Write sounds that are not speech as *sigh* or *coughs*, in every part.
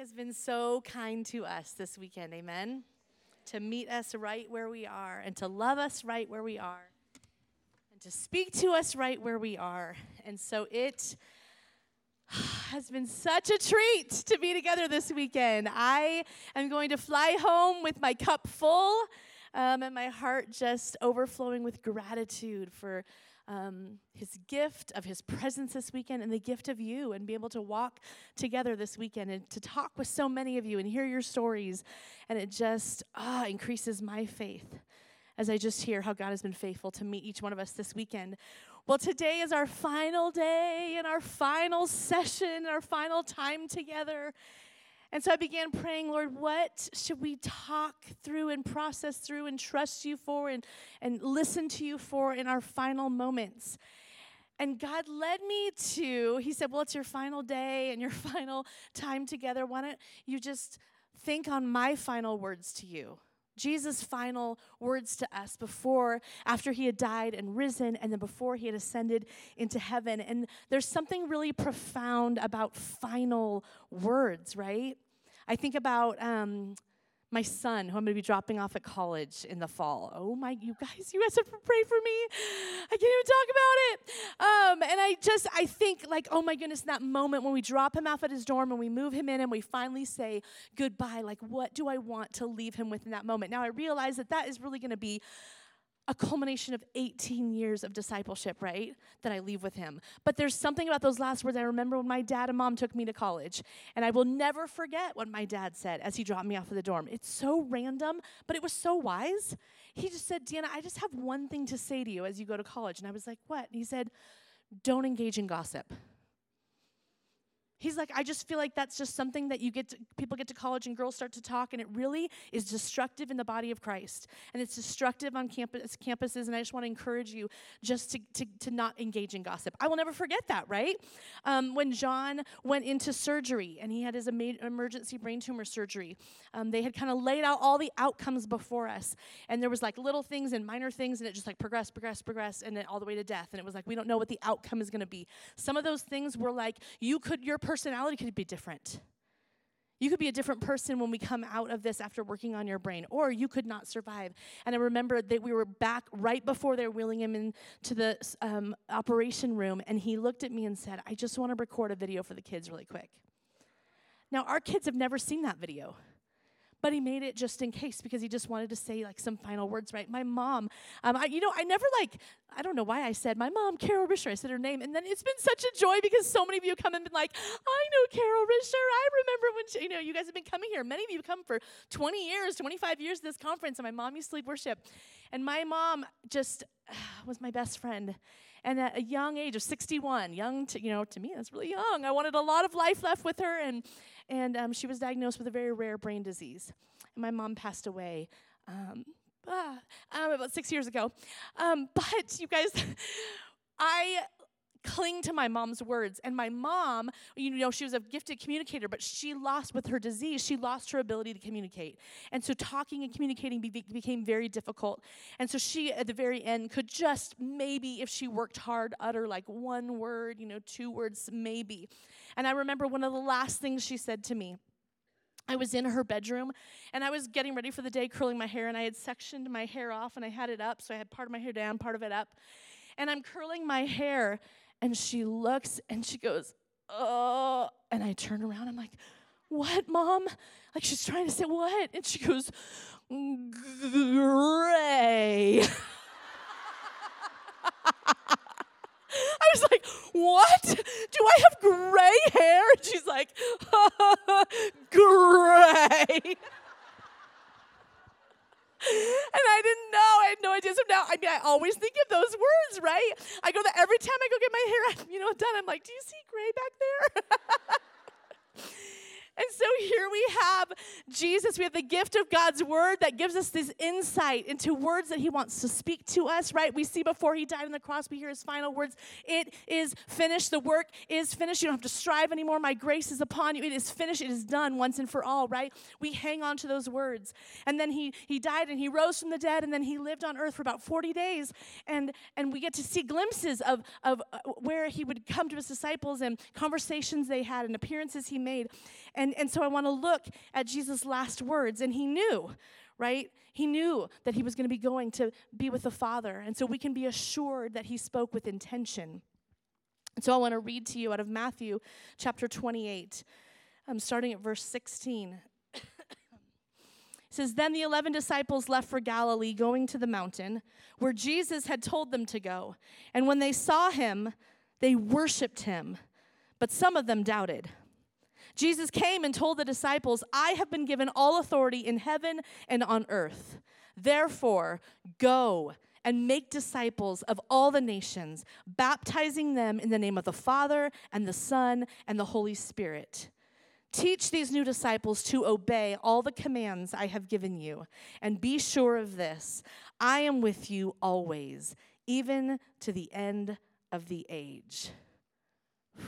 has been so kind to us this weekend, amen? To meet us right where we are and to love us right where we are and to speak to us right where we are. And so it *sighs* has been such a treat to be together this weekend. I am going to fly home with my cup full um, and my heart just overflowing with gratitude for um, his gift of his presence this weekend and the gift of you and be able to walk together this weekend and to talk with so many of you and hear your stories. And it just ah, increases my faith as I just hear how God has been faithful to meet each one of us this weekend. Well, today is our final day and our final session, our final time together. And so I began praying, Lord, what should we talk through and process through and trust you for and, and listen to you for in our final moments? And God led me to, He said, Well, it's your final day and your *laughs* final time together. Why don't you just think on my final words to you? Jesus' final words to us before, after he had died and risen, and then before he had ascended into heaven. And there's something really profound about final words, right? I think about um, my son, who I'm going to be dropping off at college in the fall. Oh my, you guys, you guys have to pray for me. I can't even talk about it. Um, and I just, I think like, oh my goodness, that moment when we drop him off at his dorm and we move him in and we finally say goodbye, like, what do I want to leave him with in that moment? Now I realize that that is really going to be a culmination of 18 years of discipleship, right? That I leave with him. But there's something about those last words I remember when my dad and mom took me to college. And I will never forget what my dad said as he dropped me off at the dorm. It's so random, but it was so wise. He just said, Deanna, I just have one thing to say to you as you go to college. And I was like, what? And he said, don't engage in gossip. He's like, I just feel like that's just something that you get to, people get to college and girls start to talk, and it really is destructive in the body of Christ. And it's destructive on campus, campuses, and I just want to encourage you just to, to, to not engage in gossip. I will never forget that, right? Um, when John went into surgery and he had his emergency brain tumor surgery, um, they had kind of laid out all the outcomes before us. And there was like little things and minor things, and it just like progressed, progressed, progressed, and then all the way to death. And it was like, we don't know what the outcome is going to be. Some of those things were like, you could, your personality could be different. You could be a different person when we come out of this after working on your brain, or you could not survive. And I remember that we were back right before they were wheeling him into the um, operation room, and he looked at me and said, I just want to record a video for the kids really quick. Now, our kids have never seen that video but he made it just in case because he just wanted to say like some final words, right? My mom, um, I, you know, I never like, I don't know why I said my mom, Carol Risher. I said her name, and then it's been such a joy because so many of you come and been like, I know Carol Risher. I remember when she, you know you guys have been coming here. Many of you come for 20 years, 25 years this conference, and my mom used to lead worship, and my mom just uh, *sighs* was my best friend. And at a young age of 61, young to, you know, to me, that's really young. I wanted a lot of life left with her, and and um, she was diagnosed with a very rare brain disease. And my mom passed away um, ah, um, about six years ago. Um, *laughs* but you guys, *laughs* I cling to my mom's words. And my mom, you know, she was a gifted communicator, but she lost with her disease, she lost her ability to communicate. And so talking and communicating be- became very difficult. And so she, at the very end, could just maybe, if she worked hard, utter like one word, you know, two words, maybe. And I remember one of the last things she said to me. I was in her bedroom and I was getting ready for the day, curling my hair, and I had sectioned my hair off and I had it up. So I had part of my hair down, part of it up. And I'm curling my hair, and she looks and she goes, Oh, and I turn around. And I'm like, What, mom? Like she's trying to say, What? And she goes, Gray. *laughs* I was like, What? Do I have gray hair? And she's like, *laughs* Gray. *laughs* and I didn't know. I had no idea. So now, I mean, I always think of those words, right? I go that every time I go get my hair, *laughs* you know, done. I'm like, do you see gray back there? *laughs* And so here we have Jesus. We have the gift of God's word that gives us this insight into words that he wants to speak to us, right? We see before he died on the cross, we hear his final words It is finished. The work is finished. You don't have to strive anymore. My grace is upon you. It is finished. It is done once and for all, right? We hang on to those words. And then he, he died and he rose from the dead and then he lived on earth for about 40 days. And, and we get to see glimpses of, of uh, where he would come to his disciples and conversations they had and appearances he made. And and so I want to look at Jesus' last words. And he knew, right? He knew that he was going to be going to be with the Father. And so we can be assured that he spoke with intention. And so I want to read to you out of Matthew chapter 28. I'm starting at verse 16. *coughs* it says, Then the eleven disciples left for Galilee, going to the mountain where Jesus had told them to go. And when they saw him, they worshiped him, but some of them doubted. Jesus came and told the disciples, I have been given all authority in heaven and on earth. Therefore, go and make disciples of all the nations, baptizing them in the name of the Father and the Son and the Holy Spirit. Teach these new disciples to obey all the commands I have given you, and be sure of this I am with you always, even to the end of the age.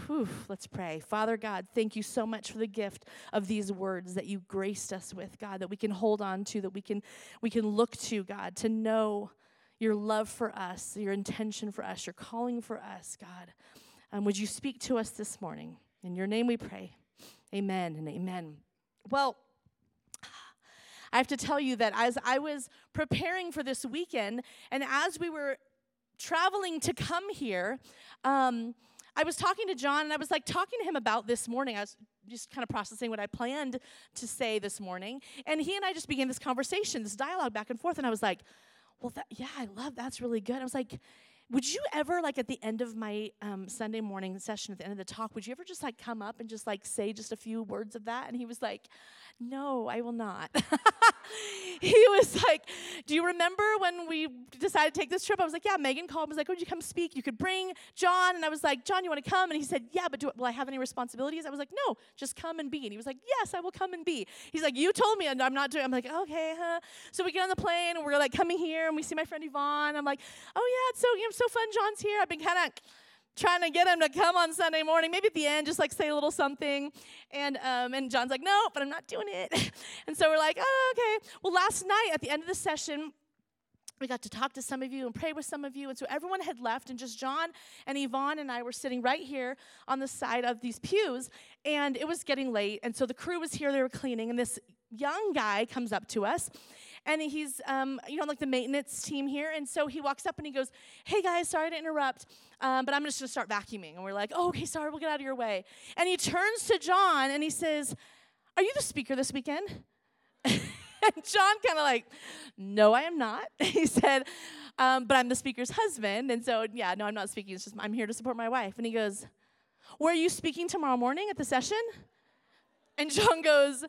Whew, let's pray. Father God, thank you so much for the gift of these words that you graced us with, God, that we can hold on to, that we can we can look to, God, to know your love for us, your intention for us, your calling for us, God. Um, would you speak to us this morning? In your name we pray. Amen and amen. Well, I have to tell you that as I was preparing for this weekend, and as we were traveling to come here, um, I was talking to John and I was like talking to him about this morning. I was just kind of processing what I planned to say this morning. And he and I just began this conversation, this dialogue back and forth. And I was like, well, that, yeah, I love that's really good. I was like, would you ever, like at the end of my um, Sunday morning session, at the end of the talk, would you ever just like come up and just like say just a few words of that? And he was like, no, I will not. *laughs* he was like, Do you remember when we decided to take this trip? I was like, Yeah, Megan called me, was like, Would you come speak? You could bring John. And I was like, John, you want to come? And he said, Yeah, but do, will I have any responsibilities? I was like, No, just come and be. And he was like, Yes, I will come and be. He's like, You told me, and I'm not doing I'm like, Okay, huh? So we get on the plane and we're like coming here and we see my friend Yvonne. I'm like, Oh, yeah, it's so, you know, so fun. John's here. I've been kind of trying to get him to come on Sunday morning. Maybe at the end, just like say a little something. And um, and John's like, no, but I'm not doing it. *laughs* and so we're like, oh, okay. Well, last night at the end of the session, we got to talk to some of you and pray with some of you. And so everyone had left, and just John and Yvonne and I were sitting right here on the side of these pews. And it was getting late. And so the crew was here, they were cleaning. And this young guy comes up to us and he's um, you know like the maintenance team here. And so he walks up and he goes hey guys sorry to interrupt um, but i'm just going to start vacuuming. And we're like oh okay sorry we'll get out of your way. And he turns to john and he says are you the speaker this weekend? *laughs* And john kind of like no i am not. *laughs* He said um, but i'm the speaker's husband and so yeah no i'm not speaking it's just i'm here to support my wife. And he goes where are you speaking tomorrow morning at the session? And john goes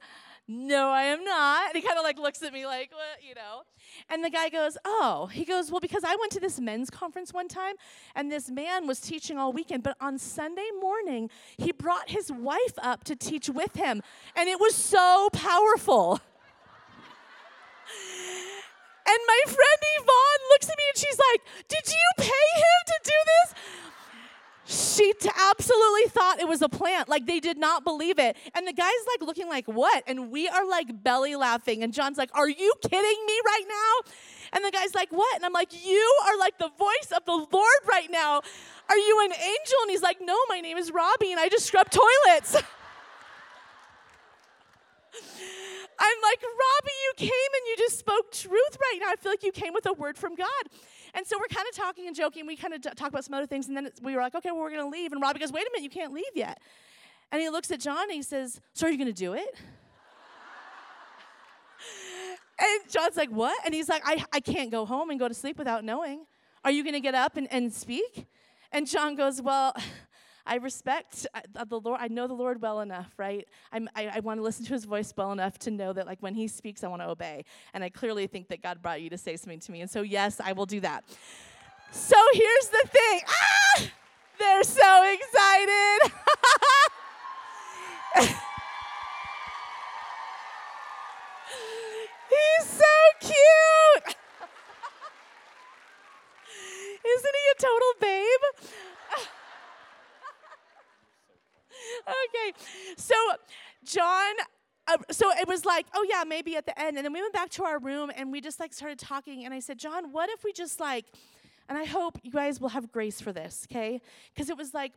no, I am not. And he kind of like looks at me like, what, you know? And the guy goes, oh, he goes, well, because I went to this men's conference one time and this man was teaching all weekend, but on Sunday morning, he brought his wife up to teach with him. And it was so powerful. And my friend Yvonne looks at me and she's like, Did you pay him to do this? She t- absolutely thought it was a plant. Like they did not believe it. And the guy's like looking like, what? And we are like belly laughing. And John's like, are you kidding me right now? And the guy's like, what? And I'm like, you are like the voice of the Lord right now. Are you an angel? And he's like, no, my name is Robbie and I just scrub toilets. *laughs* I'm like, Robbie, you came and you just spoke truth right now. I feel like you came with a word from God. And so we're kind of talking and joking. We kind of talk about some other things. And then we were like, okay, well, we're going to leave. And Robbie goes, wait a minute, you can't leave yet. And he looks at John and he says, so are you going to do it? *laughs* and John's like, what? And he's like, I, I can't go home and go to sleep without knowing. Are you going to get up and, and speak? And John goes, well, I respect uh, the Lord. I know the Lord well enough, right? I'm, I, I want to listen to his voice well enough to know that, like, when he speaks, I want to obey. And I clearly think that God brought you to say something to me. And so, yes, I will do that. So here's the thing. Ah! They're so excited. *laughs* He's so cute. *laughs* Isn't he a total babe? Okay. So, John, uh, so it was like, oh yeah, maybe at the end. And then we went back to our room and we just like started talking. And I said, John, what if we just like, and I hope you guys will have grace for this, okay? Because it was like,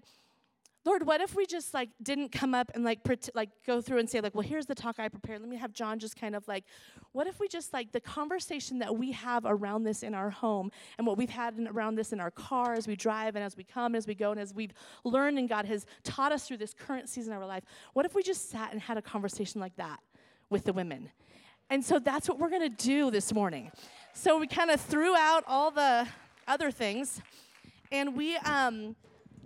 Lord, what if we just like didn't come up and like pret- like go through and say like, well, here's the talk I prepared. Let me have John just kind of like, what if we just like the conversation that we have around this in our home and what we've had in, around this in our car as we drive and as we come and as we go and as we've learned and God has taught us through this current season of our life. What if we just sat and had a conversation like that with the women? And so that's what we're to do this morning. So we kind of threw out all the other things and we um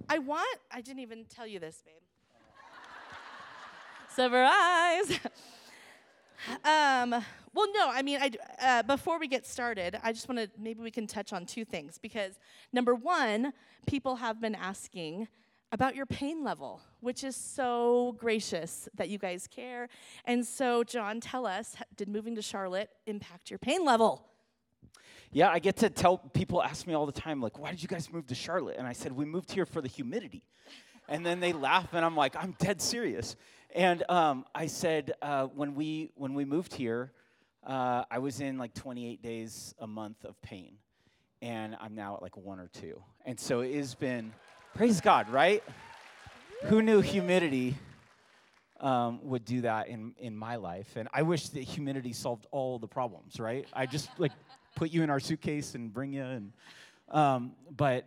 I want, I didn't even tell you this, babe. *laughs* Surprise! um, well, no, I mean, I, uh, before we get started, I just want to, maybe we can touch on two things because number one, people have been asking about your pain level, which is so gracious that you guys care. And so, John, tell us, did moving to Charlotte impact your pain level? Yeah, I get to tell people ask me all the time, like, why did you guys move to Charlotte? And I said, we moved here for the humidity. And then they laugh, and I'm like, I'm dead serious. And um, I said, uh, when we when we moved here, uh, I was in like 28 days a month of pain, and I'm now at like one or two. And so it has been, praise God, right? Who knew humidity um, would do that in in my life? And I wish that humidity solved all the problems, right? I just like put you in our suitcase and bring you. And um, but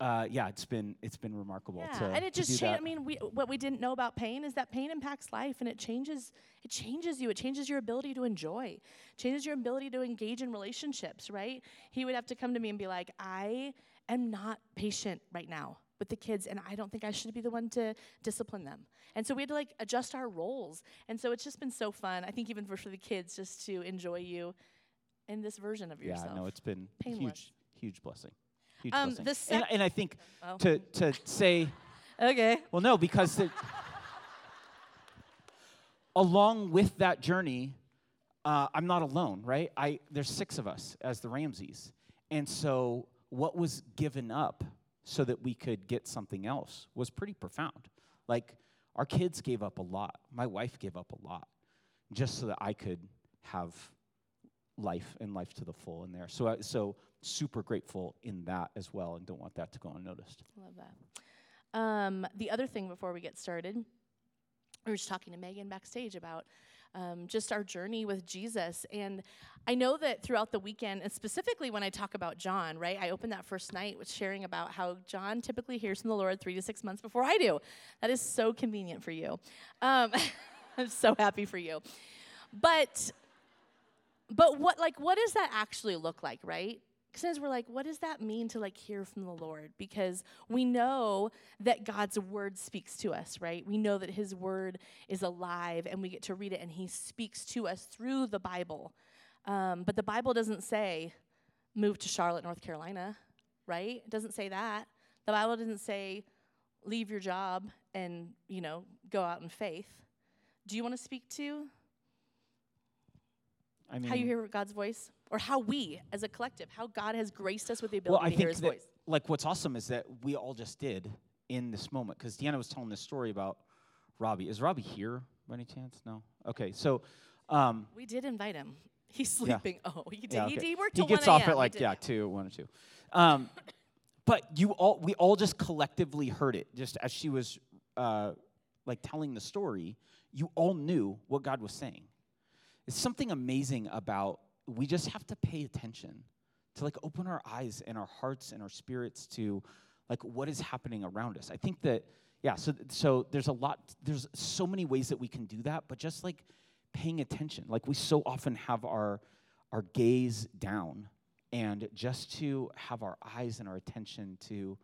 uh, yeah, it's been it's been remarkable. Yeah, to, and it just changed. I mean, we, what we didn't know about pain is that pain impacts life, and it changes it changes you. It changes your ability to enjoy, changes your ability to engage in relationships. Right? He would have to come to me and be like, I am not patient right now with the kids and I don't think I should be the one to discipline them. And so we had to like adjust our roles. And so it's just been so fun. I think even for, for the kids just to enjoy you in this version of yourself. Yeah, no, it's been Painless. huge, huge blessing. Huge Um, blessing. the and, sec- and I think Oh. to to say, *laughs* Okay. well, no, because the, *laughs* along with that journey, uh, I'm not alone, right? I there's six of us as the Ramses, and so what was given up so that we could get something else was pretty profound. Like our kids gave up a lot. My wife gave up a lot, just so that I could have life and life to the full in there. So, I, so super grateful in that as well, and don't want that to go unnoticed. Love that. Um, the other thing before we get started, we were just talking to Megan backstage about um, just our journey with Jesus. And I know that throughout the weekend, and specifically when I talk about John, right, I opened that first night with sharing about how John typically hears from the Lord three to six months before I do. That is so convenient for you. Um, *laughs* I'm so happy for you. But but what like what does that actually look like right? Because we're like what does that mean to like hear from the lord? Because we know that god's word speaks to us right? We know that his word is alive and we get to read it and he speaks to us through the bible. Um, but the bible doesn't say move to charlotte north carolina right? It doesn't say that. The bible doesn't say leave your job and you know go out in faith. Do you want to speak to I mean, how you hear God's voice, or how we, as a collective, how God has graced us with the well, ability I to hear think His that, voice. like what's awesome is that we all just did in this moment because Deanna was telling this story about Robbie. Is Robbie here by any chance? No. Okay, so. Um, We did invite him. *laughs* He's Yeah. sleeping. Oh, he did. yeah, he, okay. he worked he gets 1 off at like yeah two one or two. Um, *laughs* but you all we all just collectively heard it just as she was uh, like telling the story. You all knew what God was saying. It's something amazing about we just have to pay attention to like open our eyes and our hearts and our spirits to like what is happening around us. I think that yeah, so so there's a lot there's so many ways that we can do that, but just like paying attention. Like we so often have our our gaze down and just to have our eyes and our attention to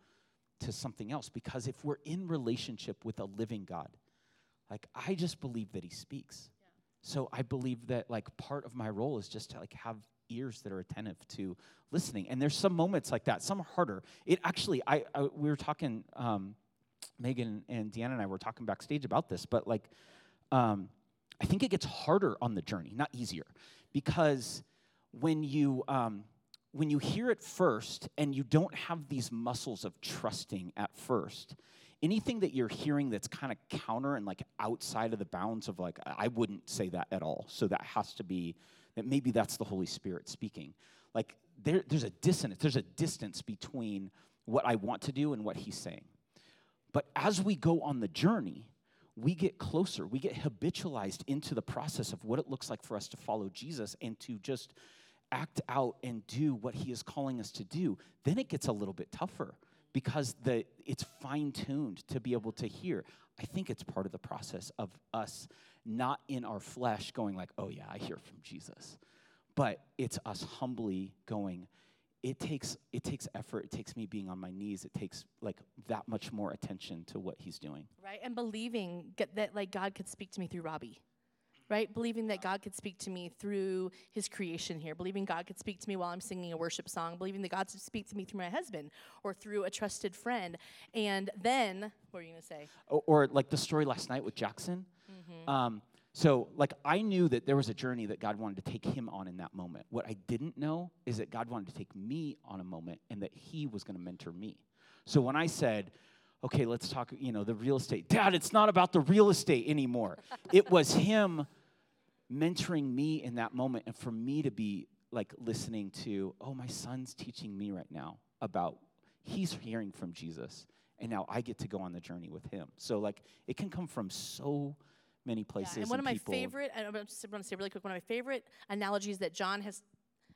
to something else because if we're in relationship with a living God, like I just believe that he speaks. So I believe that like part of my role is just to like have ears that are attentive to listening. And there's some moments like that. Some are harder. It actually, I, I we were talking, um, Megan and Deanna and I were talking backstage about this, but like, um, I think it gets harder on the journey, not easier, because when you um, when you hear it first and you don't have these muscles of trusting at first, anything that you're hearing that's kind of counter and like outside of the bounds of like I wouldn't say that at all. So that has to be that maybe that's the Holy Spirit speaking. Like there, there's a dissonance, there's a distance between what I want to do and what He's saying. But as we go on the journey, we get closer. We get habitualized into the process of what it looks like for us to follow Jesus and to just act out and do what he is calling us to do. Then it gets a little bit tougher because the it's fine tuned to be able to hear. I think it's part of the process of us not in our flesh going like, "Oh yeah, I hear from Jesus." But it's us humbly going, it takes it takes effort. It takes me being on my knees. It takes like that much more attention to what he's doing. Right? And believing that like god could speak to me through robbie right believing that god could speak to me through his creation here believing god could speak to me while i'm singing a worship song believing that god could speak to me through my husband or through a trusted friend and then what were you going to say or, or, like the story last night with jackson mm-hmm. um, so, like, I knew that there was a journey that God wanted to take him on in that moment. What I didn't know is that God wanted to take me on a moment and that he was going to mentor me. So, when I said, okay, let's talk, you know, the real estate, Dad, it's not about the real estate anymore. *laughs* it was him mentoring me in that moment and for me to be like listening to, oh, my son's teaching me right now about, he's hearing from Jesus. And now I get to go on the journey with him. So, like, it can come from so many places. Yeah, and one and of my favorite, I just want to say really quick, one of my favorite analogies that John has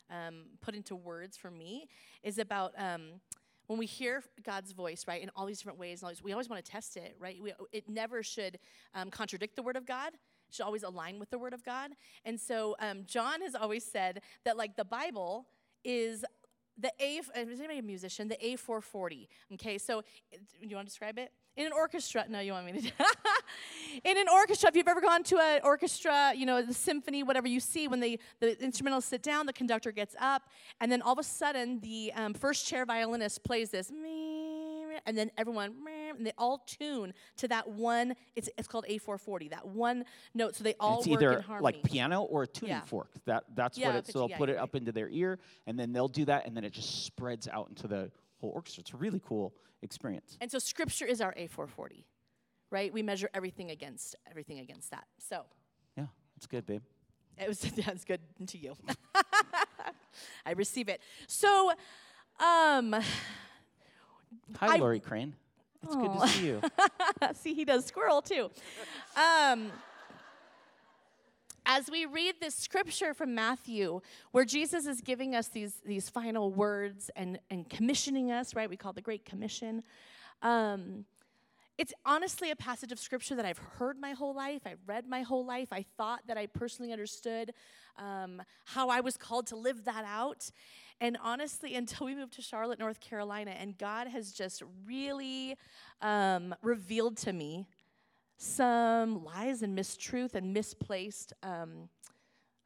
um, put into words for me is about um, when we hear God's voice, right, in all these different ways, and all these, we always want to test it, right? We, it never should um, contradict the Word of God. Should always align with the Word of God. And so um, John has always said that, like, the Bible is the A, is anybody a musician? The A440. Okay, so do you want to describe it? In an orchestra, no, you want me to? *laughs* in an orchestra, if you've ever gone to an orchestra, you know, the symphony, whatever you see, when they, the instrumentals sit down, the conductor gets up, and then all of a sudden, the um, first chair violinist plays this, and then everyone, and they all tune to that one, it's, it's called A440, that one note, so they all it's work either in harmony. like piano or a tuning Yeah. fork. That that's Yeah, what it's. So they'll yeah, put it up into their ear, and then they'll do that, and then it just spreads out into the whole orchestra. It's a really cool experience. And so scripture is our A440, right? We measure everything against everything against that. So Yeah, it's good, babe. it was *laughs* that's good to you. *laughs* I receive it. So, um, Hi, Lori Crane. It's good to see you. *laughs* see, he does squirrel too. Um, as we read this scripture from Matthew, where Jesus is giving us these, these final words and, and commissioning us, right? We call it the Great Commission. Um, it's honestly a passage of scripture that I've heard my whole life. I've read my whole life. I thought that I personally understood um, how I was called to live that out. And honestly, until we moved to Charlotte, North Carolina, and God has just really um, revealed to me some lies and mistruth and misplaced um,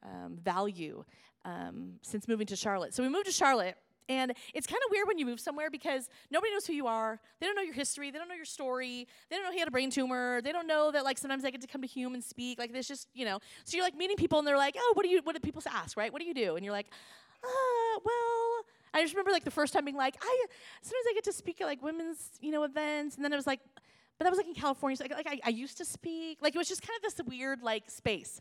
um, value um, since moving to Charlotte. So we moved to Charlotte, and it's kind of weird when you move somewhere because nobody knows who you are. They don't know your history. They don't know your story. They don't know he had a brain tumor. They don't know that like sometimes I get to come to Hume and speak. Like there's just you know. So you're like meeting people, and they're like, oh, what do you? What do people ask? Right? What do you do? And you're like, uh, well. I just remember like the first time being like, I sometimes I get to speak at like women's you know events, and then it was like, but that was like in California. So like, like I, I used to speak. Like it was just kind of this weird like space.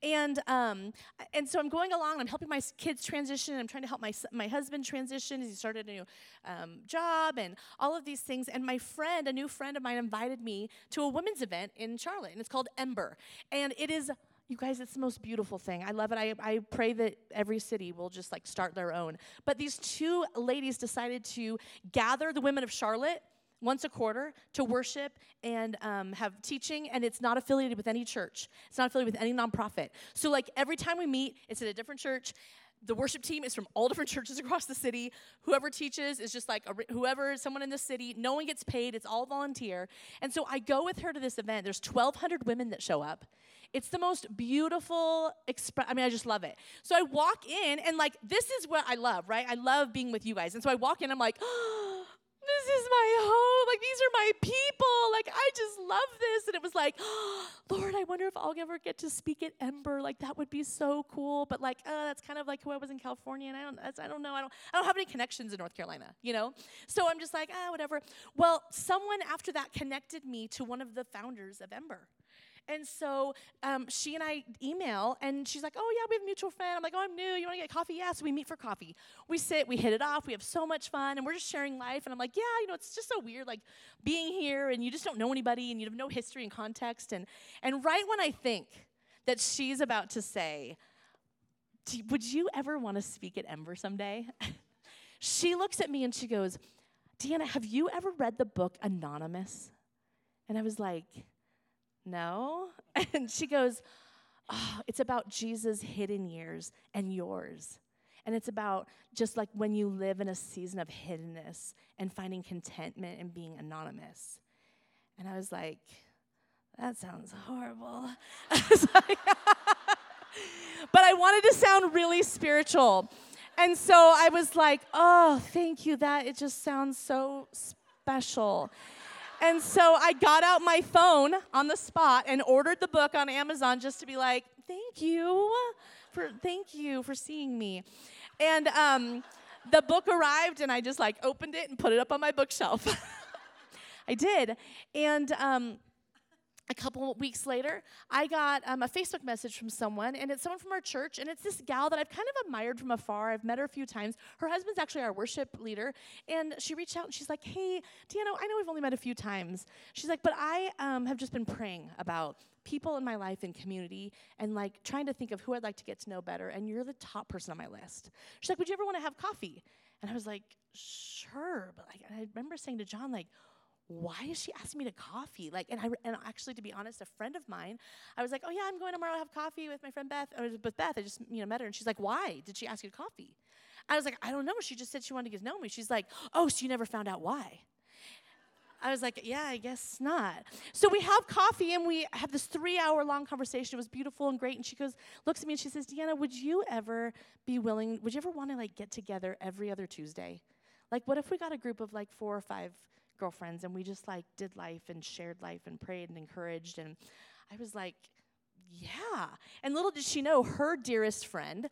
And um, and so I'm going along. I'm helping my kids transition. I'm trying to help my my husband transition he started a new um, job and all of these things. And my friend, a new friend of mine, invited me to a women's event in Charlotte, and it's called Ember. And it is. You guys, it's the most beautiful thing. I love it. I, I pray that every city will just like start their own. But these two ladies decided to gather the women of Charlotte once a quarter to worship and um, have teaching, and it's not affiliated with any church. It's not affiliated with any nonprofit. So, like, every time we meet, it's at a different church. The worship team is from all different churches across the city. Whoever teaches is just like a, whoever, someone in the city. No one gets paid. It's all volunteer. And so I go with her to this event. There's 1,200 women that show up. It's the most beautiful express. I mean, I just love it. So I walk in, and like, this is what I love, right? I love being with you guys. And so I walk in, I'm like, *gasps* oh, this is my home. Like, these are my people. Like, I just love this. And it was like, *gasps* Lord, I wonder if I'll ever get to speak at Ember. Like, that would be so cool. But like, uh, that's kind of like who I was in California, and I don't, I don't know. I don't, I don't have any connections in North Carolina, you know. So I'm just like, ah, whatever. Well, someone after that connected me to one of the founders of Ember. And so um, she and I email, and she's like, "Oh yeah, we have a mutual friend." I'm like, "Oh, I'm new. You want to get coffee?" Yeah. So we meet for coffee. We sit, we hit it off. We have so much fun, and we're just sharing life. And I'm like, "Yeah, you know, it's just so weird, like being here, and you just don't know anybody, and you have no history and context." And and right when I think that she's about to say, "Would you ever want to speak at Ember someday?" *laughs* she looks at me and she goes, "Deanna, have you ever read the book Anonymous?" And I was like no. *laughs* And she goes, oh, It's about Jesus' hidden years and yours. And it's about just like when you live in a season of hiddenness and finding contentment and being anonymous. And I was like, That sounds horrible. *laughs* *laughs* but I wanted to sound really spiritual. And so I was like, Oh, thank you. That it just sounds so special. And so I got out my phone on the spot and ordered the book on Amazon just to be like, thank you for thank you for seeing me. And um, the book arrived and I just like opened it and put it up on my bookshelf. *laughs* I did. And um, a couple weeks later, I got um, a Facebook message from someone, and it's someone from our church, and it's this gal that I've kind of admired from afar. I've met her a few times. Her husband's actually our worship leader, and she reached out and she's like, "Hey, Deanna, I know we've only met a few times." She's like, "But I um, have just been praying about people in my life and community, and like trying to think of who I'd like to get to know better, and you're the top person on my list." She's like, "Would you ever want to have coffee?" And I was like, "Sure," but like, I remember saying to John, like why is she asking me to coffee? Like, and I, and actually, to be honest, a friend of mine, I was like, oh yeah, I'm going tomorrow to have coffee with my friend Beth, or with Beth. I just, you know, met her, and she's like, why did she ask you to coffee? I was like, I don't know. She just said she wanted to get to know me. She's like, oh, so you never found out why? I was like, yeah, I guess not. So we have coffee and we have this three hour long conversation. It was beautiful and great. And she goes, looks at me and she says, Deanna, would you ever be willing, would you ever want to like get together every other Tuesday? Like, what if we got a group of like four or five girlfriends and we just like did life and shared life and prayed and encouraged and I was like, yeah. And little did she know her dearest friend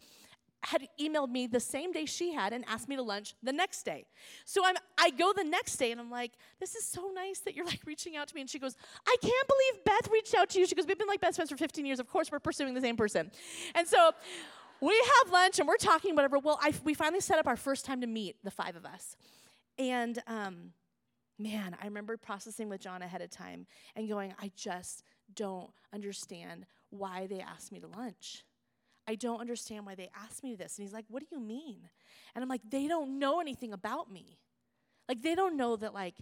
had emailed me the same day she had and asked me to lunch the next day. So I'm I go the next day and I'm like, this is so nice that you're like reaching out to me. And she goes, I can't believe Beth reached out to you. She goes, we've been like best friends for 15 years. Of course we're pursuing the same person. And so we have lunch and we're talking whatever. Well, I, we finally set up our first time to meet, the five of us. And um, man, I remember processing with John ahead of time and going, I just don't understand why they asked me to lunch. I don't understand why they asked me this. And he's like, What do you mean? And I'm like, They don't know anything about me. Like, they don't know that, like,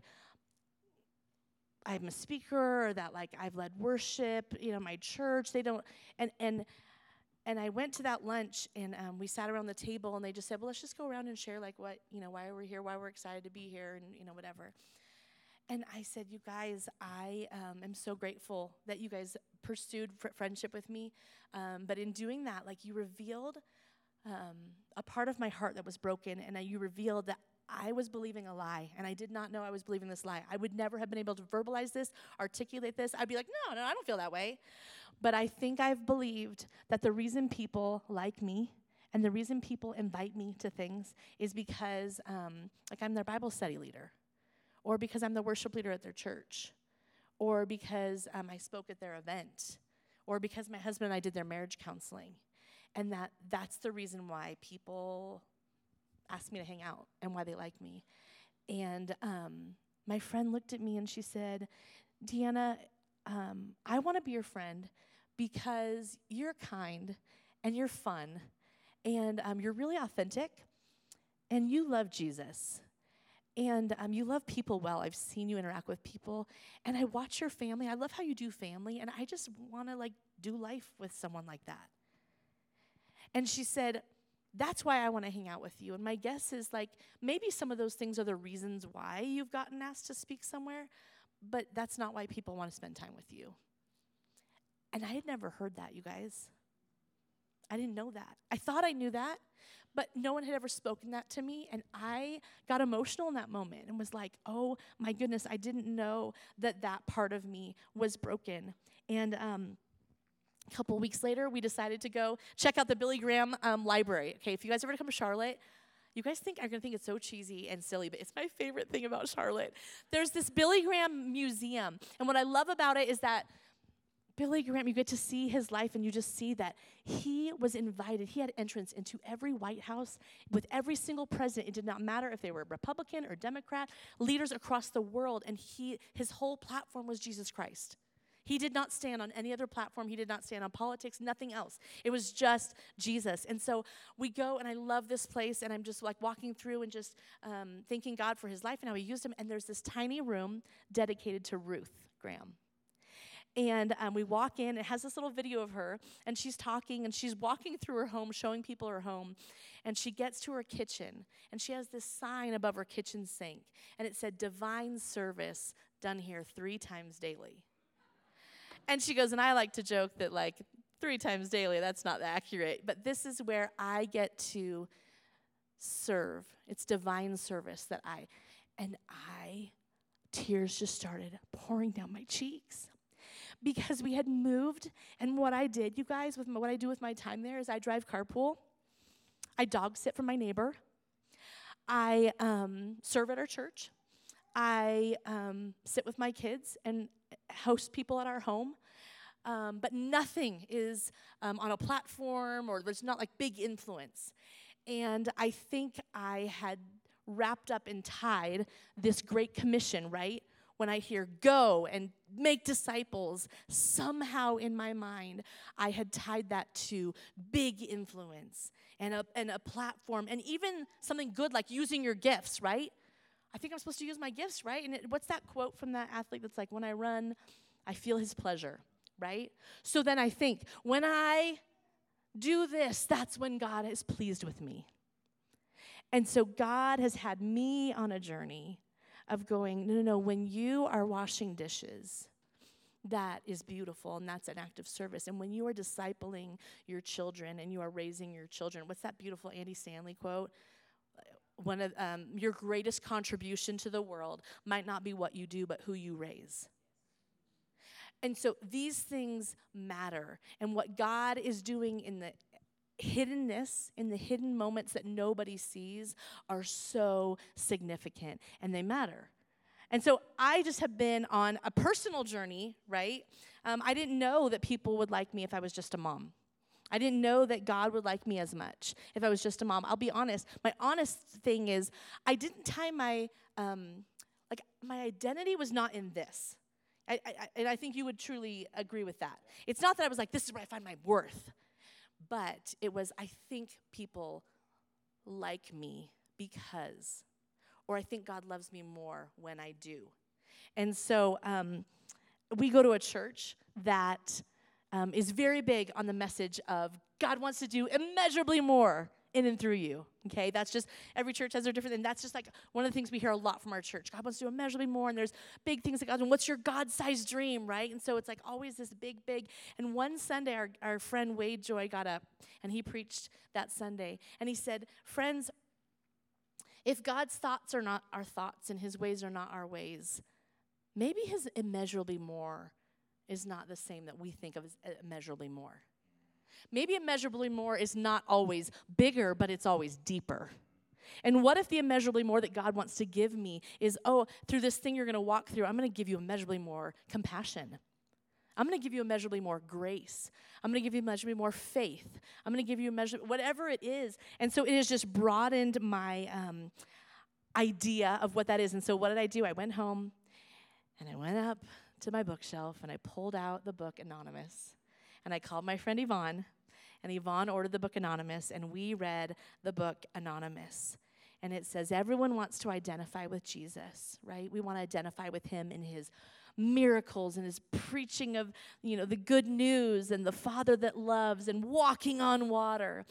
I'm a speaker or that, like, I've led worship, you know, my church. They don't, and, and, and I went to that lunch and um, we sat around the table and they just said, well, let's just go around and share like what, you know, why we're here, why we're excited to be here and, you know, whatever. And I said, You guys, I um, am so grateful that you guys pursued fr- friendship with me. Um, but in doing that, like you revealed um, a part of my heart that was broken, and uh, you revealed that I was believing a lie, and I did not know I was believing this lie. I would never have been able to verbalize this, articulate this. I'd be like, No, no, I don't feel that way. But I think I've believed that the reason people like me and the reason people invite me to things is because, um, like, I'm their Bible study leader or because I'm the worship leader at their church, or because um, I spoke at their event, or because my husband and I did their marriage counseling. And that that's the reason why people ask me to hang out and why they like me. And um, my friend looked at me and she said, Deanna, um, I want to be your friend because you're kind and you're fun and um, you're really authentic and you love Jesus and um, you love people well. I've seen you interact with people, and I watch your family. I love how you do family, and I just want to like do life with someone like that. And she said, That's why I want to hang out with you. And my guess is like maybe some of those things are the reasons why you've gotten asked to speak somewhere, but that's not why people want to spend time with you. And I had never heard that, you guys. I didn't know that. I thought I knew that, but no one had ever spoken that to me. And I got emotional in that moment and was like, oh my goodness, I didn't know that that part of me was broken. And, um, a couple weeks later, we decided to go check out the Billy Graham um, library. Okay, if you guys ever come to Charlotte, you guys think are gonna think it's so cheesy and silly, but it's my favorite thing about Charlotte. There's this Billy Graham museum, and what I love about it is that Billy Graham, you get to see his life and you just see that he was invited. He had entrance into every White House with every single president. It did not matter if they were Republican or Democrat, leaders across the world, and he his whole platform was Jesus Christ. He did not stand on any other platform. He did not stand on politics, nothing else. It was just Jesus. And so we go, and I love this place, and I'm just like walking through and just um, thanking God for his life and how he used him. And there's this tiny room dedicated to Ruth Graham. And um, we walk in, it has this little video of her, and she's talking, and she's walking through her home, showing people her home. And she gets to her kitchen, and she has this sign above her kitchen sink, and it said, Divine service done here three times daily. And she goes, and I like to joke that, like, three times daily, that's not accurate, but this is where I get to serve. It's divine service that I, and I, tears just started pouring down my cheeks because we had moved. And what I did, you guys, with my, what I do with my time there is I drive carpool, I dog sit for my neighbor, I um, serve at our church, I um, sit with my kids and host people at our home. Um, but nothing is um, on a platform or there's not like big influence. And I think I had wrapped up and tied this great commission, right? When I hear go and make disciples, somehow in my mind, I had tied that to big influence and a, and a platform and even something good like using your gifts, right? I think I'm supposed to use my gifts, right? And it, what's that quote from that athlete that's like, when I run, I feel his pleasure, right? So then I think, when I do this, that's when God is pleased with me. And so God has had me on a journey of going, no, no, no, when you are washing dishes, that is beautiful and that's an act of service. And when you are discipling your children and you are raising your children, what's that beautiful Andy Stanley quote? One of um, your greatest contribution to the world might not be what you do, but who you raise. And so these things matter. And what God is doing in the hiddenness in the hidden moments that nobody sees are so significant and they matter. And so I just have been on a personal journey, right? Um, I didn't know that people would like me if I was just a mom. I didn't know that God would like me as much if I was just a mom. I'll be honest. My honest thing is, I didn't tie my um, like my identity was not in this. I, I, and I think you would truly agree with that. It's not that I was like, this is where I find my worth. But it was, I think people like me because, or I think God loves me more when I do. And so um, we go to a church that um, is very big on the message of God wants to do immeasurably more in and through you. Okay, that's just every church has their different, and that's just like one of the things we hear a lot from our church. God wants to do immeasurably more, and there's big things that God. And what's your God-sized dream, right? And so it's like always this big, big. And one Sunday, our our friend Wade Joy got up, and he preached that Sunday, and he said, "Friends, if God's thoughts are not our thoughts, and His ways are not our ways, maybe His immeasurably more is not the same that we think of as uh, immeasurably more." Maybe immeasurably more is not always bigger, but it's always deeper. And what if the immeasurably more that God wants to give me is, oh, through this thing you're going to walk through, I'm going to give you immeasurably more compassion. I'm going to give you immeasurably more grace. I'm going to give you immeasurably more faith. I'm going to give you immeasurably, whatever it is. And so it has just broadened my um, idea of what that is. And so what did I do? I went home and I went up to my bookshelf and I pulled out the book Anonymous. And I called my friend Yvonne and Yvonne ordered the book Anonymous, and we read the book Anonymous. And it says, everyone wants to identify with Jesus, right? We want to identify with him in his miracles and his preaching of, you know, the good news and the Father that loves and walking on water.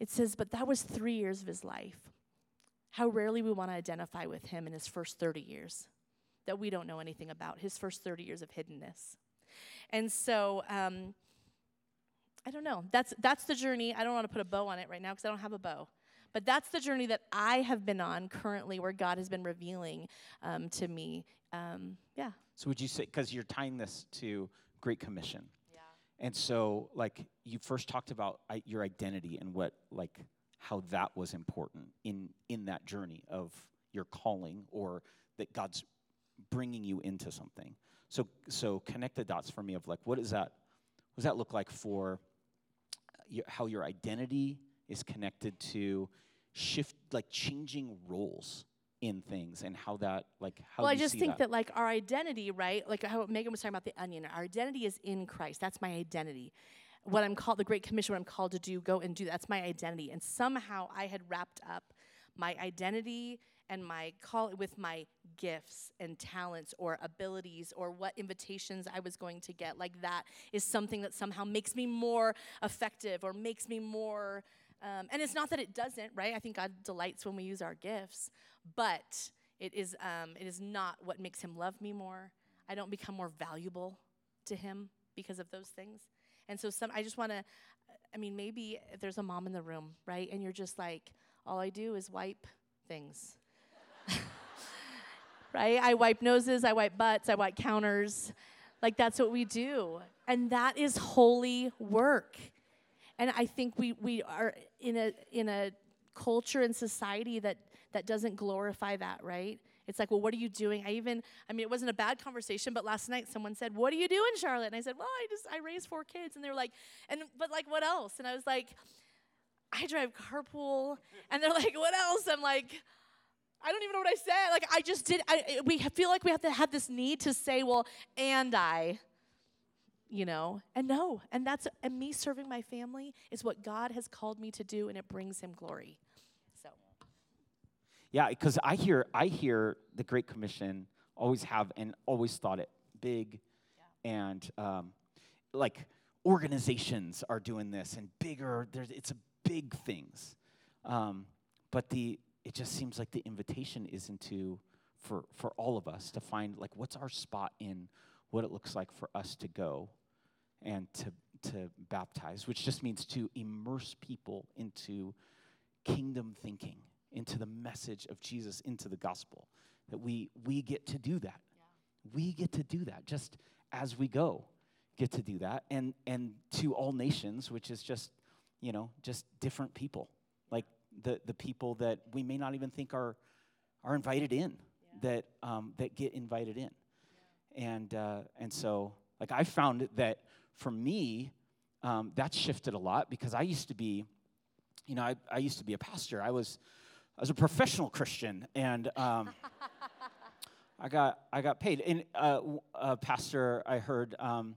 It says, but that was three years of his life. How rarely we want to identify with him in his first 30 years that we don't know anything about, his first 30 years of hiddenness. And so, um, I don't know. That's that's the journey. I don't want to put a bow on it right now because I don't have a bow. But that's the journey that I have been on currently, where God has been revealing um, to me. Um, yeah. So would you say because you're tying this to Great Commission? Yeah. And so, like you first talked about I, your identity and what, like, how that was important in in that journey of your calling, or that God's bringing you into something. So, so connect the dots for me of like, what is that? What does that look like for your, how your identity is connected to shift, like changing roles in things, and how that, like, how well, I just think that? that. like our identity, right? Like how Megan was talking about the onion. Our identity is in Christ. That's my identity. What I'm called, the Great Commission, what I'm called to do, go and do. That's my identity. And somehow I had wrapped up my identity and my call with my gifts and talents or abilities or what invitations I was going to get. Like that is something that somehow makes me more effective or makes me more. Um, and it's not that it doesn't, right? I think God delights when we use our gifts, but it is, um, it is not what makes Him love me more. I don't become more valuable to Him because of those things. And so, some I just want to. I mean, maybe there's a mom in the room, right, and you're just like, all I do is wipe things right? I wipe noses, I wipe butts, I wipe counters. Like that's what we do. And that is holy work. And I think we, we are in a in a culture and society that that doesn't glorify that, right? It's like, well, what are you doing? I even, I mean, it wasn't a bad conversation, but last night someone said, "What are you doing, Charlotte?" And I said, "Well, I just I raised four kids," and they were like, "And but like, what else?" And I was like, "I drive carpool," and they're like, "What else?" I'm like, I don't even know what I said. Like I just did. I, we feel like we have to have this need to say, well, and I, you know, and no, and that's and me serving my family is what God has called me to do, and it brings Him glory. So Yeah, because I hear I hear the Great Commission always have and always thought it big, and um, like organizations are doing this and bigger. There's it's a big things, um, but the it just seems like the invitation is into for for all of us to find like what's our spot in what it looks like for us to go and to to baptize, which just means to immerse people into kingdom thinking into the message of Jesus, into the gospel. That we we get to do that. We get to do that just as we go. Get to do that, and and to all nations, which is just you know just different people, the the people that we may not even think are are invited in, that um, that get invited in, and uh, and so like I found that for me, um, that shifted a lot because I used to be you know, I, I used to be a pastor. I was, I was a professional Christian, and um, *laughs* I got I got paid. And uh, a pastor I heard um,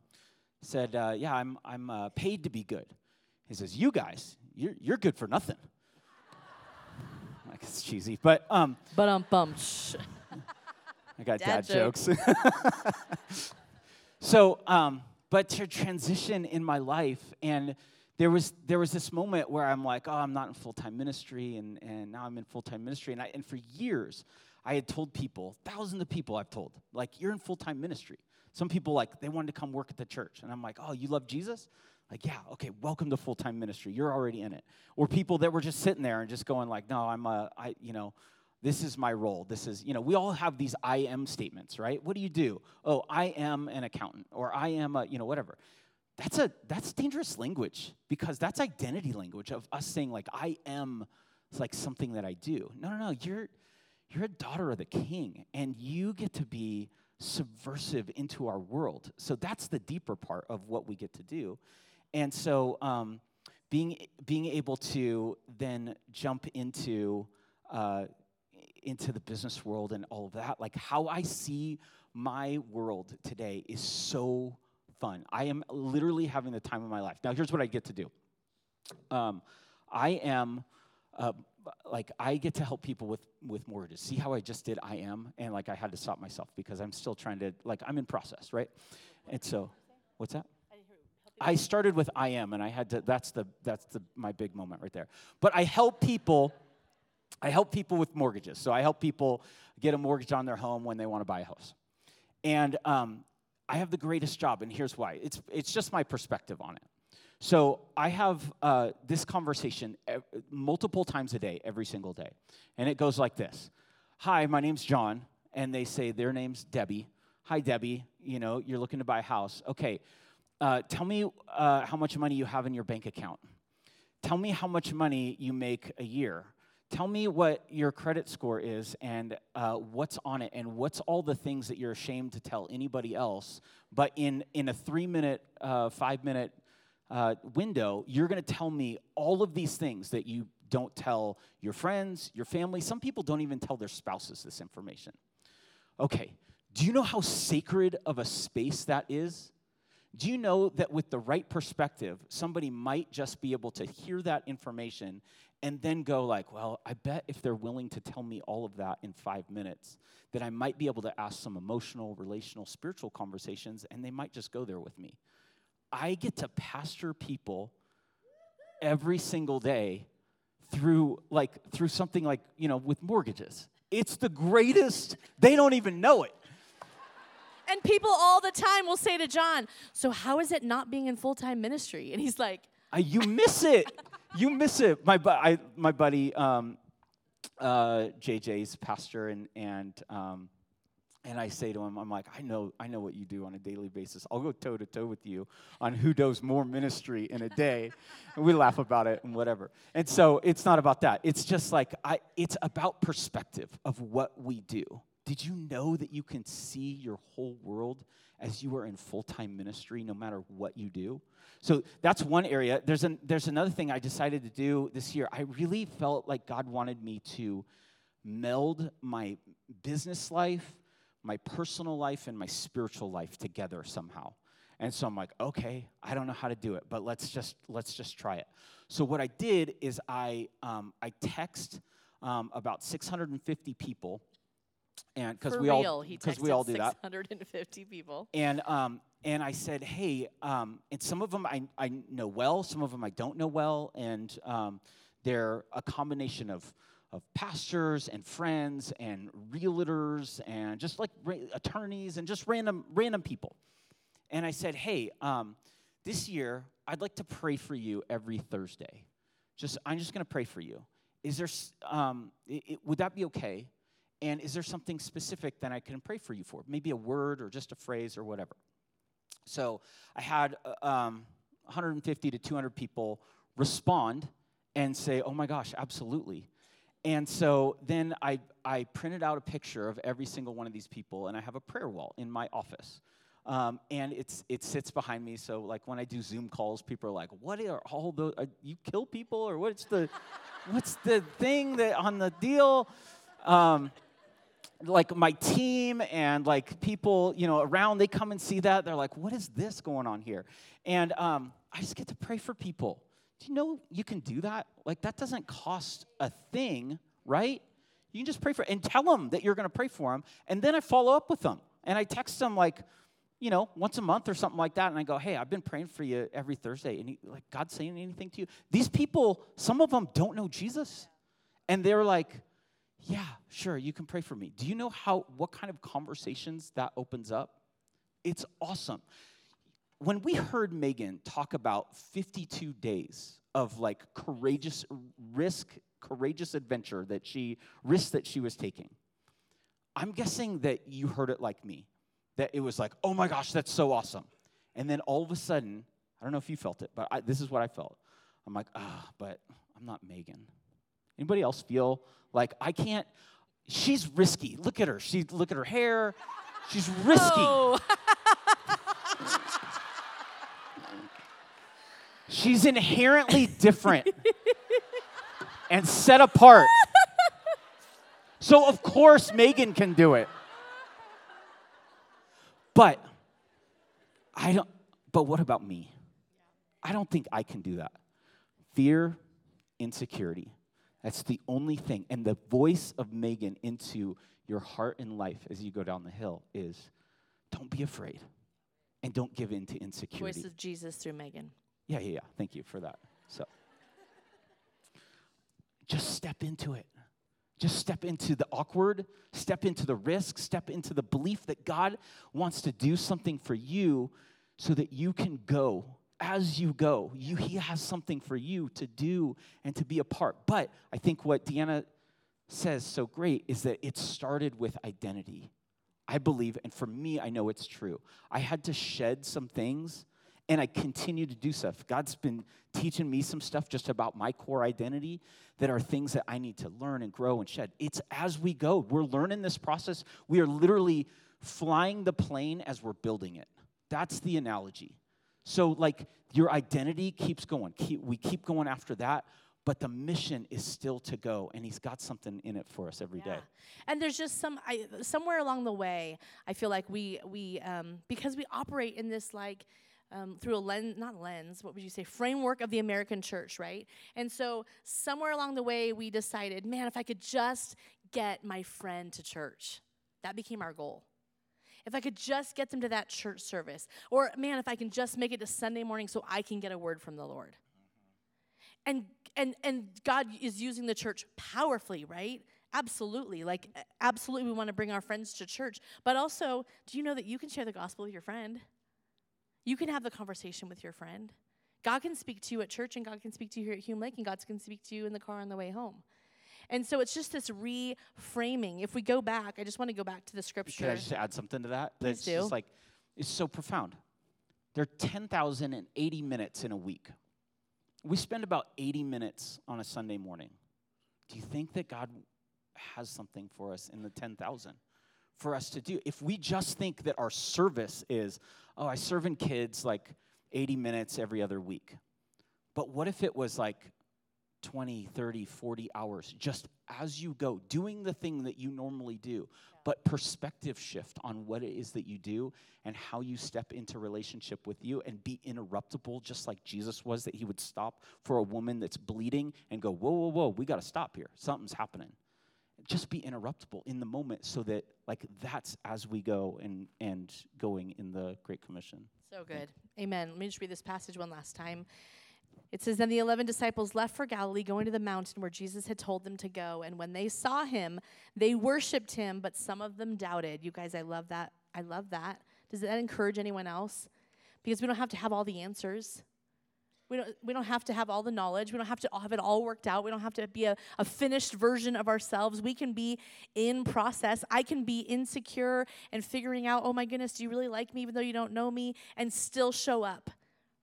said, uh, "Yeah, I'm I'm uh, paid to be good." He says, "You guys, you're you're good for nothing." Like it's cheesy, but um, but um bum. I got Dad dad, jokes. *laughs* so, um, but to transition in my life, and there was there was this moment where I'm like, oh, I'm not in full time ministry, and and now I'm in full time ministry, and I and for years I had told people, thousands of people I've told, like you're in full time ministry. Some people like they wanted to come work at the church, and I'm like, oh, you love Jesus? Like, yeah, okay, welcome to full time ministry. You're already in it. Or people that were just sitting there and just going like, no, I'm a, I, you know, this is my role. This is, you know, we all have these I am statements, right? What do you do? Oh, I am an accountant, or I am a, you know, whatever. That's a that's dangerous language because that's identity language of us saying like I am it's like something that I do. No, no, no. You're you're a daughter of the king, and you get to be subversive into our world. So that's the deeper part of what we get to do. And so um, being being able to then jump into uh, into the business world and all of that, like how I see my world today is so fun. I am literally having the time of my life. Now, here's what I get to do. Um, I am uh, like I get to help people with with mortgages. See how I just did I am, and like I had to stop myself because I'm still trying to like I'm in process, right? And so, what's that? I started with I am, and I had to. That's the that's the my big moment right there. But I help people. I help people with mortgages. So I help people get a mortgage on their home when they want to buy a house. And um, I have the greatest job, and here's why. It's it's just my perspective on it. So I have uh, this conversation multiple times a day, every single day, and it goes like this: Hi, my name's John, and they say their name's Debbie. Hi, Debbie. You know, you're looking to buy a house. Okay, uh, tell me uh, how much money you have in your bank account. Tell me how much money you make a year. tell me what your credit score is and uh, what's on it and what's all the things that you're ashamed to tell anybody else but in, in a three minute uh, five minute uh, window you're going to tell me all of these things that you don't tell your friends your family some people don't even tell their spouses this information okay do you know how sacred of a space that is do you know that with the right perspective somebody might just be able to hear that information and then go like well i bet if they're willing to tell me all of that in five minutes that i might be able to ask some emotional relational spiritual conversations and they might just go there with me. I get to pastor people every single day through like through something like you know with mortgages. It's the greatest. They don't even know it And people all the time will say to John, So, how is it not being in full time ministry? And he's like, you miss it. you miss it. My, I, my buddy um, uh, JJ's pastor, and and um, and I say to him, I'm like, I know, I know what you do on a daily basis. I'll go toe to toe with you on who does more ministry in a day, and we laugh about it and whatever. And so it's not about that. It's just like I. It's about perspective of what we do. Did you know that you can see your whole world as you are in full time ministry, no matter what you do? So that's one area. There's, an, there's another thing I decided to do this year. I really felt like God wanted me to meld my business life, my personal life, and my spiritual life together somehow. And so I'm like, okay, I don't know how to do it, but let's just let's just try it. So what I did is I um, I text um, about 650 people, and because we real, all he because we all do that. 650 people. And um, and I said, hey, um, and some of them I, I know well, some of them I don't know well, and um, they're a combination of of pastors and friends and realtors and just like ra- attorneys and just random random people. And I said, hey, um, this year I'd like to pray for you every Thursday. Just I'm just going to pray for you. Is there um, i i- would that be okay? And is there something specific that I can pray for you for? Maybe a word or just a phrase or whatever. So I had uh, um, 150 to 200 people respond and say, oh my gosh, absolutely. And so then I, I printed out a picture of every single one of these people, and I have a prayer wall in my office. Um, and it's, it sits behind me, so like when I do Zoom calls, people are like, "What are all those? Uh, you kill people, or what's the, *laughs* what's the thing that on the deal?" Um, like my team and like people you know around they come and see that. They're like what is this going on here? And um, i just get to pray for people. Do you know you can do that? Like that doesn't cost a thing right? You can just pray for and tell them that you're going to pray for them and then i follow up with them and i text them like you know once a month or something like that and i go hey i've been praying for you every thursday. And like god saying anything to you? These people some of them don't know jesus. And they're like yeah, sure, you can pray for me. Do you know how what kind of conversations that opens up? It's awesome. When we heard Megan talk about 52 days of like courageous risk, courageous adventure that she risk that she was taking. I'm guessing that you heard it like me. That it was like, "Oh my gosh, that's so awesome." And then all of a sudden, I don't know if you felt it, but I, this is what I felt. I'm like, "Ah, but I'm not Megan." Anybody else feel like I can't? She's risky. Look at her. She look at her hair. She's risky. Oh, *laughs* She's inherently different and set apart. So of course Megan can do it. But I don't but what about me? I don't think I can do that. Fear, insecurity. That's the only thing. And the voice of Megan into your heart and life as you go down the hill is don't be afraid and don't give in to insecurity. voice of Jesus through Megan. Yeah, yeah, yeah. Thank you for that. So just step into it. Just step into the awkward, step into the risk, step into the belief that God wants to do something for you so that you can go. As you go, you, He has something for you to do and to be a part. But I think what Deanna says so great is that it started with identity. I believe, and for me, I know it's true. I had to shed some things and I continue to do stuff. God's been teaching me some stuff just about my core identity that are things that I need to learn and grow and shed. It's as we go. We're learning this process. We are literally flying the plane as we're building it. That's the analogy. So, like, your identity keeps going. Keep, we keep going after that, but the mission is still to go, and He's got something in it for us every day. Yeah. And there's just some I, somewhere along the way, I feel like we we um, because we operate in this like um, through a lens, not lens, what would you say, framework of the American church, right? And so somewhere along the way, we decided, man, if I could just get my friend to church, that became our goal. If I could just get them to that church service, or man, if I can just make it to Sunday morning so I can get a word from the Lord. And and and God is using the church powerfully, right? Absolutely. Like absolutely we want to bring our friends to church, but also, do you know that you can share the gospel with your friend? You can have the conversation with your friend. God can speak to you at church, and God can speak to you here at Hume Lake, and God can speak to you in the car on the way home. And so it's just this reframing. If we go back, I just want to go back to the scripture. Can I just add something to that? Please That's do. just like, it's so profound. There are 10,080 minutes in a week. We spend about 80 minutes on a Sunday morning. Do you think that God has something for us in the 10,000 for us to do? If we just think that our service is, oh, I serve in kids like 80 minutes every other week. But what if it was like 20, 30, 40 hours just as you go, doing the thing that you normally do, but perspective shift on what it is that you do and how you step into relationship with you and be interruptible, just like Jesus was, that he would stop for a woman that's bleeding and go, Whoa, whoa, whoa, we got to stop here. Something's happening. Just be interruptible in the moment so that, like, that's as we go and, and going in the Great Commission. So good. Amen. Let me just read this passage one last time. It says, Then the eleven disciples left for Galilee, going to the mountain where Jesus had told them to go. And when they saw him, they worshiped him, but some of them doubted. You guys, I love that. I love that. Does that encourage anyone else? Because we don't have to have all the answers. We don't, we don't have to have all the knowledge. We don't have to have it all worked out. We don't have to be a, a finished version of ourselves. We can be in process. I can be insecure and figuring out, oh my goodness, do you really like me even though you don't know me? And still show up,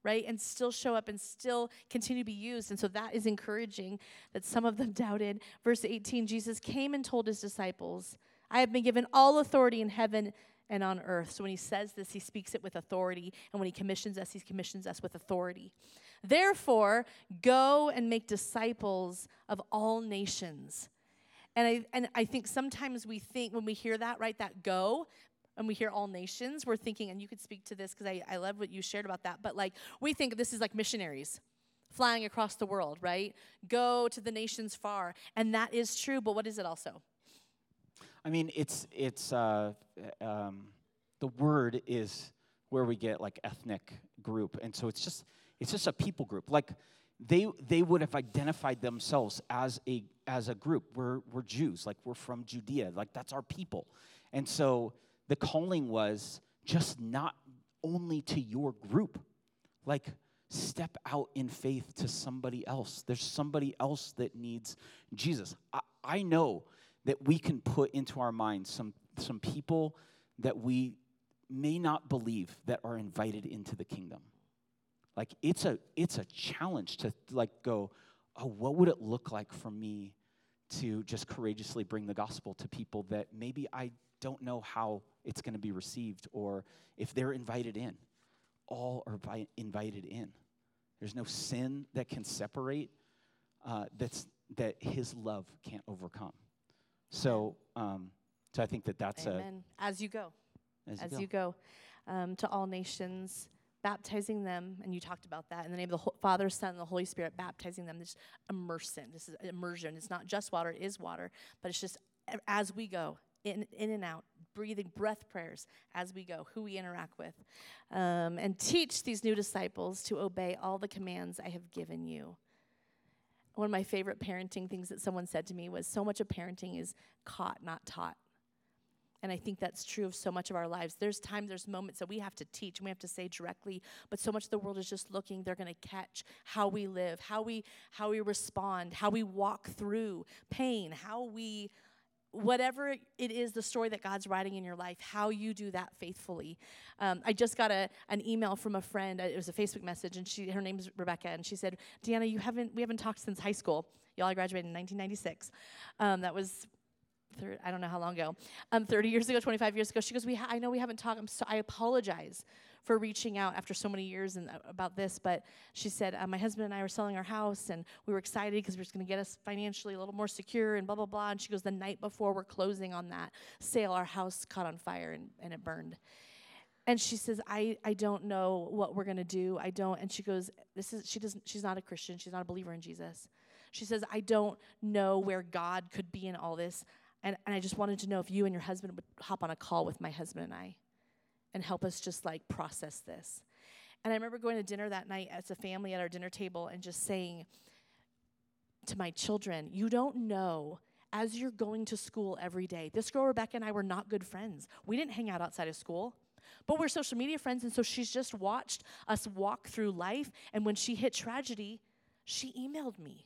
right? And still show up and still continue to be used. And so that is encouraging that some of them *laughs* doubted. Verse 18 Jesus came and told his disciples, I have been given all authority in heaven and on earth. So when he says this, he speaks it with authority. And when he commissions us, he commissions us with authority. Therefore, go and make disciples of all nations. And I, and I think sometimes we think when we hear that, right, that go, and we hear all nations, we're thinking, and you could speak to this because I, I love what you shared about that, but like we think this is like missionaries flying across the world, right? Go to the nations far. And that is true, but what is it also? I mean, it's it's uh, um, the word is where we get like ethnic group, and so it's just it's just a people group. Like they they would have identified themselves as a as a group. We're we're Jews, like we're from Judea, like that's our people, and so the calling was just not only to your group, like step out in faith to somebody else. There's somebody else that needs Jesus. I, I know that we can put into our minds some, some people that we may not believe that are invited into the kingdom. Like it's a it's a challenge to like go, oh, what would it look like for me to just courageously bring the gospel to people that maybe I don't know how it's going to be received or if they're invited in. All are vi- invited in. There's no sin that can separate uh, that's that His love can't overcome. So, um, so I think that that's Amen. As you go. a as, as you you go. go um, to all nations, baptizing them, and you talked about that in the name of the Father, Son, and the Holy Spirit, baptizing them. Just immersion. This is immersion. It's not just water; it is water, but it's just as we go in, in and out, breathing breath prayers as we go, who we interact with, um, and teach these new disciples to obey all the commands I have given you. One of my favorite parenting things that someone said to me was, "So much of parenting is caught, not taught." And I think that's true of so much of our lives. There's times, there's moments that we have to teach and we have to say directly, but so much of the world is just looking, they're going to catch how we live, how we how we respond, how we walk through pain, how we whatever it is, the story that God's writing in your life, how you do that faithfully. Um, I just got a an email from a friend. Uh, it was a Facebook message, and she her name is Rebecca, and she said, "Deanna, you haven't we haven't talked since high school. Y'all, I graduated in 1996. Um, that was thir- I don't know how long ago, um, 30 years ago, 25 years ago. She goes, we ha- I know we haven't talked. I'm so- I apologize for reaching out after so many years and uh, about this, but she said, uh, my husband and I were selling our house and we were excited because we are going to get us financially a little more secure and blah, blah, blah. And she goes, the night before we're closing on that sale, our house caught on fire and, and it burned. And she says, I, I don't know what we're going to do. I don't. And she goes, this is, she doesn't, she's not a Christian. She's not a believer in Jesus. She says, I don't know where God could be in all this. And, and I just wanted to know if you and your husband would hop on a call with my husband and I and help us just like process this. And I remember going to dinner that night as a family at our dinner table and just saying to my children, You don't know as you're going to school every day. This girl, Rebecca, and I were not good friends. We didn't hang out outside of school. But we're social media friends, and so she's just watched us walk through life. And when she hit tragedy, she emailed me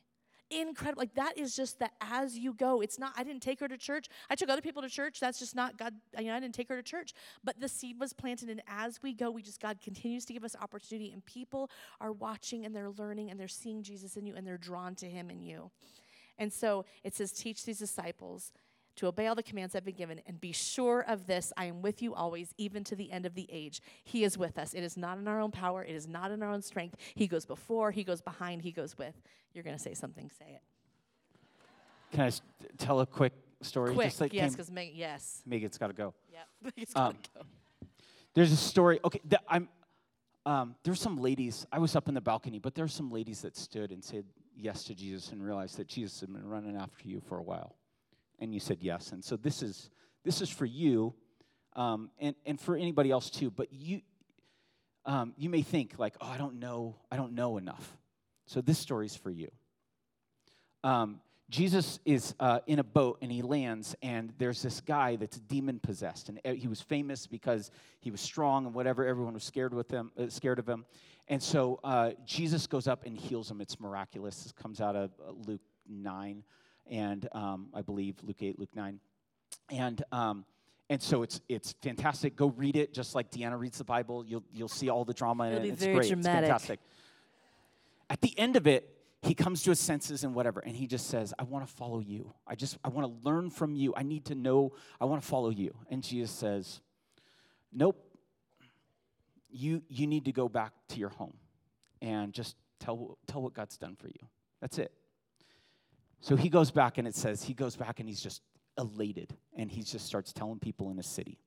incredible. Like that is just the as you go. It's not, I didn't take her to church. I took other people to church. That's just not God. You know, I didn't take her to church. But the seed was planted, and as we go, we just, God continues to give us opportunity, and people are watching and they're learning and they're seeing Jesus in you and they're drawn to him in you. And so it says, teach these disciples to obey all the commands I've been given, and be sure of this I am with you always, even to the end of the age. He is with us. It is not in our own power, it is not in our own strength. He goes before, He goes behind, He goes with. You're going to say something, say it. Can I s- tell a quick story? Quick, Just like yes, because Meg, yes. Megan's got to go. Yep. *laughs* It's Um, gotta go. There's a story. Okay, the, I'm. Um, there's some ladies. I was up in the balcony, but there's some ladies that stood and said yes to Jesus and realized that Jesus had been running after you for a while, and you said yes. And so this is this is for you, um, and and for anybody else too. But you, um, you may think like, oh, I don't know, I don't know enough. So this story's for you. Um, Jesus is uh, in a boat and he lands, and there's this guy that's demon possessed, and uh, he was famous because he was strong and whatever. Everyone was scared with him, uh, scared of him, and so uh, Jesus goes up and heals him. It's miraculous. This comes out of uh, Luke nine, and um, I believe Luke eight, Luke nine, and. Um, and so it's it's fantastic. Go read it, just like Deanna reads the Bible. You'll you'll see all the drama in It'll it. be It's very great. dramatic. It's fantastic. At the end of it, he comes to his senses and whatever, and he just says, I want to follow you. I just, I want to learn from you. I need to know, I want to follow you. And Jesus says, Nope. You, you need to go back to your home and just tell, tell what God's done for you. That's it. So he goes back, and it says, he goes back and he's just elated, and he just starts telling people in his city.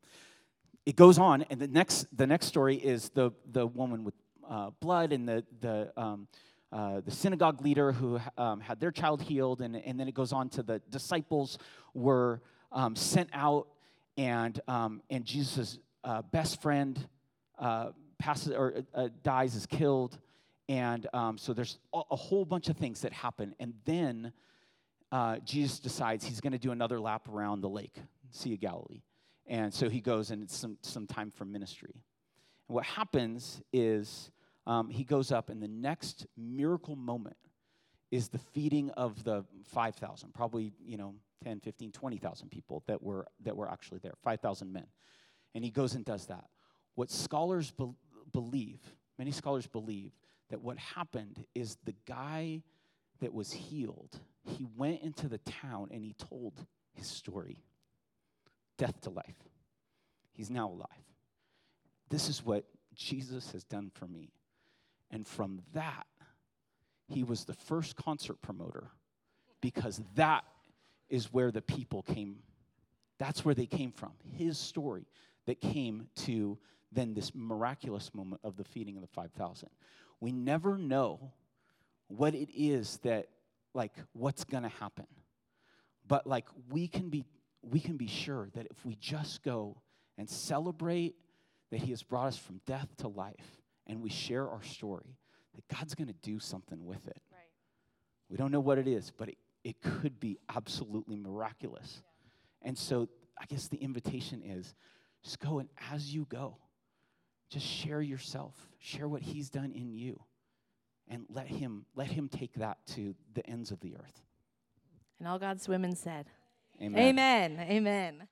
It goes on, and the next, the next story is the, the woman with uh, blood and the, the, um, uh, the synagogue leader who um, had their child healed, and, and then it goes on to the disciples were um, sent out, and um, and Jesus' uh, best friend uh, passes or uh, dies, is killed, and um, so there's a, a whole bunch of things that happen, and then uh, Jesus decides he's going to do another lap around the lake, Sea of Galilee, and so he goes, and it's some some time for ministry. And what happens is um, he goes up, and the next miracle moment is the feeding of the 5,000, probably, you know, 10, 15, 20,000 people that were, that were actually there, 5,000 men. And he goes and does that. What scholars be- believe, many scholars believe, that what happened is the guy that was healed, he went into the town and he told his story death to life. He's now alive. This is what Jesus has done for me. And from that, he was the first concert promoter because that is where the people came. That's where they came from. His story that came to then this miraculous moment of the feeding of the 5,000. We never know what it is that, like, what's going to happen. But, like, we can be. We can be sure that if we just go and celebrate that He has brought us from death to life, and we share our story, that God's going to do something with it. Right. We don't know what it is, but it, it could be absolutely miraculous. And so I guess the invitation is just go and as you go, just share yourself, share what he's done in you, and let him let him take that to the ends of the earth. And all God's women said, Amen. Amen. Amen.